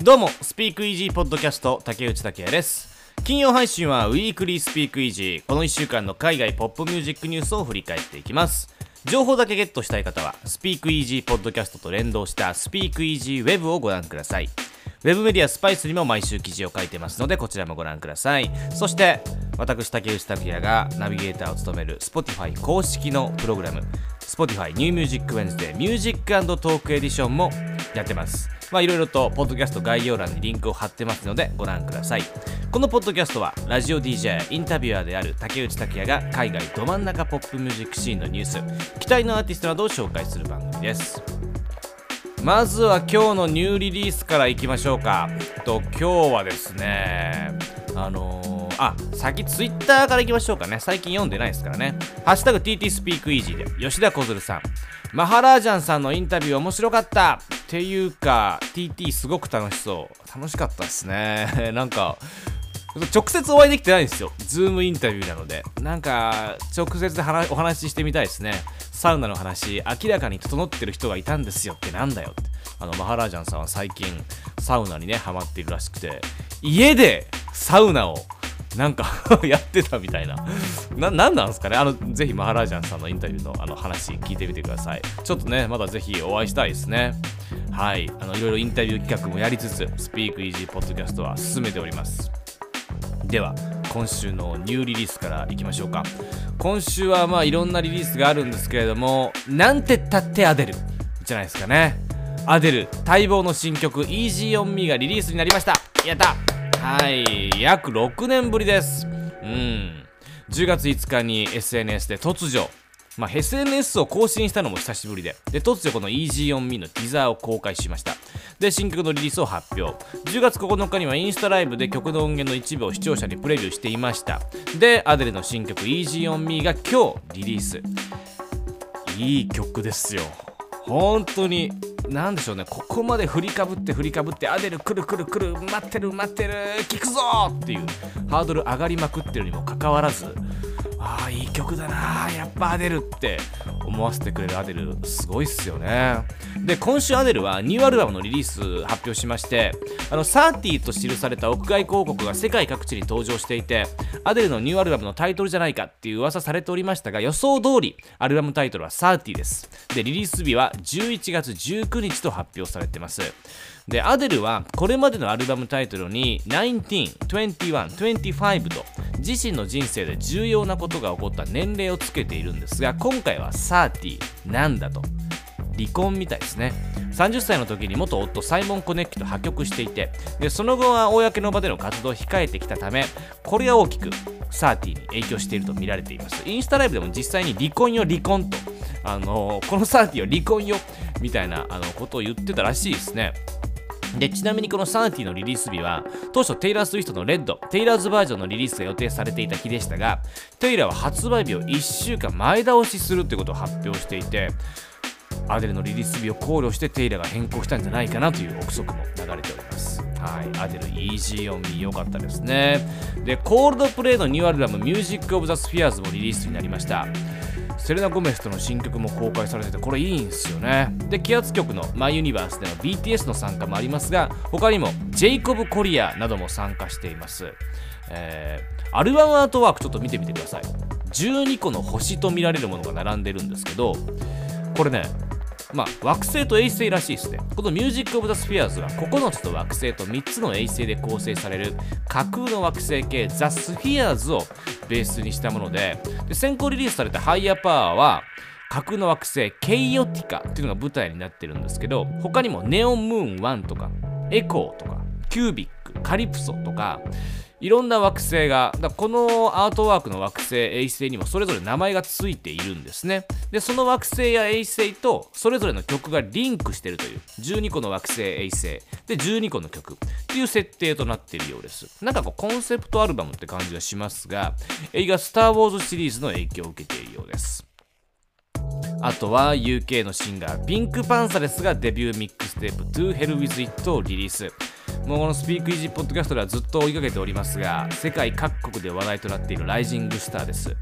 どうもスピークイージーポッドキャスト竹内拓也です。金曜配信はウィークリースピークイージー。この1週間の海外ポップミュージックニュースを振り返っていきます。情報だけゲットしたい方はスピークイージーポッドキャストと連動したスピークイージーウェブをご覧ください。ウェブメディアスパイスにも毎週記事を書いてますのでこちらもご覧ください。そして私竹内拓也がナビゲーターを務める Spotify 公式のプログラム Spotify New Music Wednesday Music Took Edition もやってます。まあいろいろとポッドキャスト概要欄にリンクを貼ってますのでご覧ください。このポッドキャストはラジオ DJ インタビュアーである竹内拓也が海外ど真ん中ポップミュージックシーンのニュース期待のアーティストなどを紹介する番組です。まずは今日のニューリリースからいきましょうか。と今日はですねあのーあ、先ツイッターからいきましょうかね。最近読んでないですからね。ハッシュタグ TT スピークイージーで、吉田小鶴さん。マハラージャンさんのインタビュー面白かったっていうか、TT すごく楽しそう。楽しかったですね。なんか、直接お会いできてないんですよ。ズームインタビューなので。なんか、直接お話ししてみたいですね。サウナの話、明らかに整ってる人がいたんですよってなんだよって。あの、マハラージャンさんは最近、サウナにね、ハマっているらしくて、家でサウナをなんか やってたみたいな。な、なんなんすかね？あの、ぜひマハラージャンさんのインタビューのあの話聞いてみてください。ちょっとね、まだぜひお会いしたいですね。はい。あの、いろいろインタビュー企画もやりつつ、スピークイージーポッドキャストは進めております。では、今週のニューリリースからいきましょうか。今週はまあいろんなリリースがあるんですけれども、なんてったってアデルじゃないですかね。アデル待望の新曲 Easy on Me がリリースになりました。やったはい約6年ぶりですうん10月5日に SNS で突如まあ、SNS を更新したのも久しぶりで、で、突如この Easy on Me のティザーを公開しました。で、新曲のリリースを発表。10月9日にはインスタライブで曲の音源の一部を視聴者にプレビューしていました。で、アデルの新曲 Easy on Me が今日リリース。いい曲ですよ。本当に何でしょうね。ここまで振りかぶって振りかぶってアデルくるくるくる待ってる待ってる聞くぞっていうハードル上がりまくってるにもかかわらずああいい曲だな。やっぱアデルって思わせてくれるアデルすごいっすよね。で今週アデルはニューアルバムのリリース発表しましてあのサーティと記された屋外広告が世界各地に登場していてアデルのニューアルバムのタイトルじゃないかっていう噂されておりましたが予想通りアルバムタイトルはサーティです。でリリース日は11月19日と発表されてます。でアデルはこれまでのアルバムタイトルに19、21、25と自身の人生で重要なことが起こった年齢をつけているんですが今回は30なんだと。離婚みたいですね。30歳の時に元夫サイモン・コネッキと破局していてでその後は公の場での活動を控えてきたためこれが大きくサーティに影響していると見られています。インスタライブでも実際に離婚よ離婚とあの、このサーティは離婚よみたいなあのことを言ってたらしいですね。で、ちなみにこのサーティのリリース日は、当初テイラー・スウィフトのレッド、テイラーズバージョンのリリースが予定されていた日でしたが、テイラーは発売日を1週間前倒しするということを発表していて、アデルのリリース日を考慮してテイラーが変更したんじゃないかなという憶測も流れております。はい、アデル Easy on Me 良かったですね。で、コールドプレイのニューアルバム Music of the Spheres もリリースになりました。セレナ・ゴメスとの新曲も公開されててこれいいんすよね。で気圧局のマイユニバースでの BTS の参加もありますが他にもジェイコブ・コリアなども参加しています。えー、アルバムアートワークちょっと見てみてください。12個の星と見られるものが並んでるんですけどこれねまあ、惑星と衛星らしいですね。このミュージック・オブ・ザ・スフィアーズは9つの惑星と3つの衛星で構成される架空の惑星系ザ・スフィアーズをベースにしたものでで先行リリースされたハイヤーパワーは架空の惑星ケイオティカっていうのが舞台になってるんですけど他にもネオンムーン1とかエコーとかキュービックカリプソとかいろんな惑星が、だこのアートワークの惑星、衛星にもそれぞれ名前がついているんですね。で、その惑星や衛星とそれぞれの曲がリンクしてるという、12個の惑星、衛星、で、12個の曲っていう設定となっているようです。なんかこう、コンセプトアルバムって感じがしますが、映画スター・ウォーズシリーズの影響を受けているようです。あとは UK のシンガーピンクパンサレスがデビューミックステープ To Hell With It をリリースもうこのスピークイージーポッドキャストではずっと追いかけておりますが世界各国で話題となっているライジングスターです。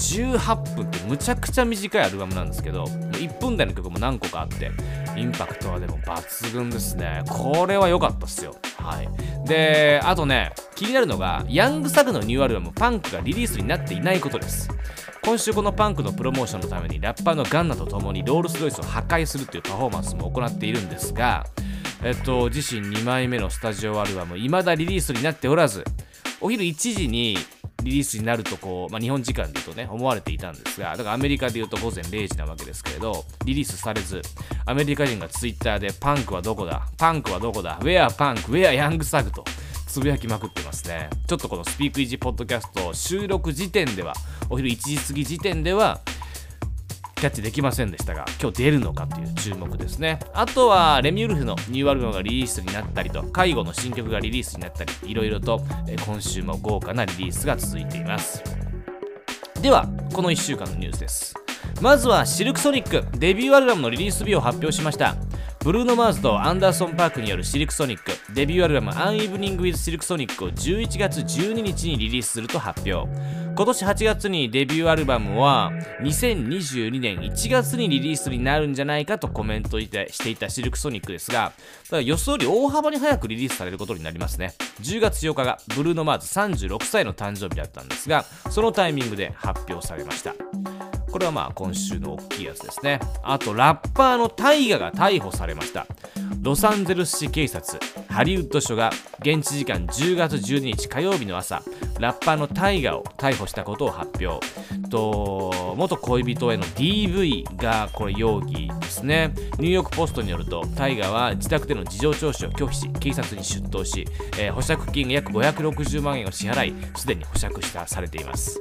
18分ってむちゃくちゃ短いアルバムなんですけど1分台の曲も何個かあってインパクトはでも抜群ですね。これは良かったっすよ。はい。であとね気になるのがヤングサグのニューアルバムパンクがリリースになっていないことです。今週このパンクのプロモーションのためにラッパーのガンナと共にロールス・ロイスを破壊するというパフォーマンスも行っているんですがえっと自身2枚目のスタジオアルバム未だリリースになっておらずお昼1時にリリースになるとこう、まあ、日本時間で言うとね思われていたんですがだからアメリカで言うと午前0時なわけですけれどリリースされずアメリカ人がツイッターでパンクはどこだパンクはどこだウェアパンクウェアヤングサグとつぶやきまくってますね。ちょっとこのスピークイージーポッドキャスト収録時点ではお昼1時過ぎ時点ではキャッチできませんでしたが今日出るのかという注目ですね。あとはレミウルフのニューアルバムがリリースになったりと介護の新曲がリリースになったりいろいろと今週も豪華なリリースが続いています。ではこの1週間のニュースです。まずはシルクソニックデビューアルバムのリリース日を発表しました。ブルーノ・マーズとアンダーソン・パークによるシルクソニック。デビューアルバム「アン・イブニング・ウィズ・シルクソニック」を11月12日にリリースすると発表。今年8月にデビューアルバムは2022年1月にリリースになるんじゃないかとコメントしていたシルクソニックですがただ予想より大幅に早くリリースされることになりますね。10月8日がブルーノ・マーズ36歳の誕生日だったんですがそのタイミングで発表されました。これはまあ今週の大きいやつですね。あとラッパーのタイガが逮捕されました。ロサンゼルス市警察ハリウッド署が現地時間10月12日火曜日の朝ラッパーのタイガを逮捕したことを発表。と元恋人への DV がこれ容疑ですね。ニューヨークポストによるとタイガは自宅での事情聴取を拒否し警察に出頭し、えー、保釈金約560万円を支払いすでに保釈したされています。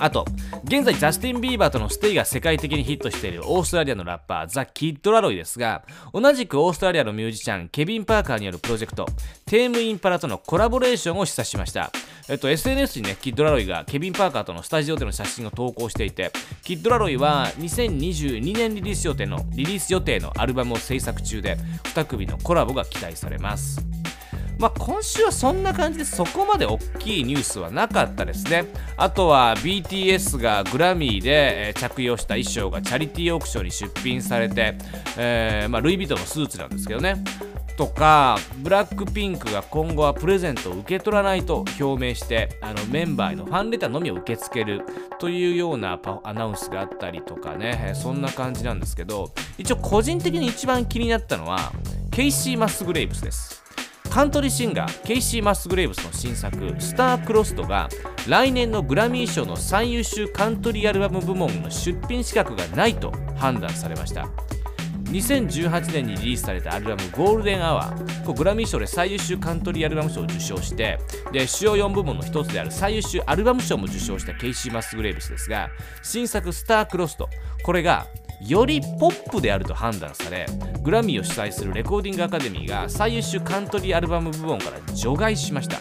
あと、現在ジャスティン・ビーバーとのステイが世界的にヒットしているオーストラリアのラッパーザ・キッド・ラロイですが、同じくオーストラリアのミュージシャンケビン・パーカーによるプロジェクト、テーム・インパラとのコラボレーションを示唆しました。えっと、SNS にね、キッド・ラロイがケビン・パーカーとのスタジオでの写真を投稿していて、キッド・ラロイは2022年リリース予定のリリース予定のアルバムを制作中で、2組のコラボが期待されます。まあ、今週はそんな感じでそこまで大きいニュースはなかったですね。あとは BTS がグラミーで、着用した衣装がチャリティーオークションに出品されて、えー、まあ、ルイ・ヴィトンのスーツなんですけどね。とかブラックピンクが今後はプレゼントを受け取らないと表明してあのメンバーへのファンレターのみを受け付けるというようなアナウンスがあったりとかねそんな感じなんですけど一応個人的に一番気になったのはケイシー・マスグレイブスですカントリーシンガーケイシー・マスグレーブスの新作「スター・クロスト」が来年のグラミー賞の最優秀カントリーアルバム部門の出品資格がないと判断されました。2018年にリリースされたアルバム「ゴールデンアワー」こグラミー賞で最優秀カントリーアルバム賞を受賞してで主要4部門の一つである最優秀アルバム賞も受賞したケイシー・マスグレーブスですが新作「スター・クロスト」これがよりポップであると判断されグラミーを主催するレコーディングアカデミーが最優秀カントリーアルバム部門から除外しました。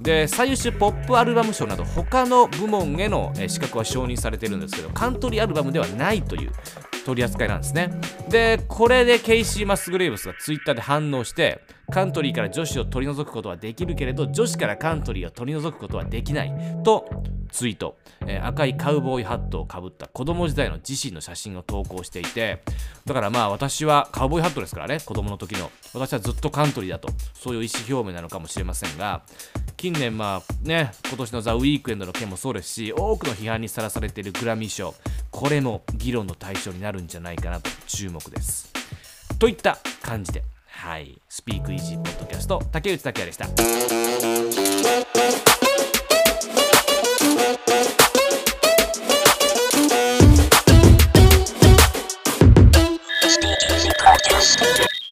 で最優秀ポップアルバム賞など他の部門への資格は承認されてるんですけどカントリーアルバムではないという取り扱いなんですね。でこれでケイシー・マスグレイブスがツイッターで反応してカントリーから女子を取り除くことはできるけれど女子からカントリーを取り除くことはできない。とツイート、えー、赤いカウボーイハットをかぶった子供時代の自身の写真を投稿していてだからまあ私はカウボーイハットですからね子供の時の。私はずっとカントリーだと。そういう意思表明なのかもしれませんが近年まあね今年のザ・ウィークエンドの件もそうですし多くの批判にさらされているグラミー賞これも議論の対象になるんじゃないかなと注目です。といった感じではい。スピークイージーポッドキャスト竹内拓也でした。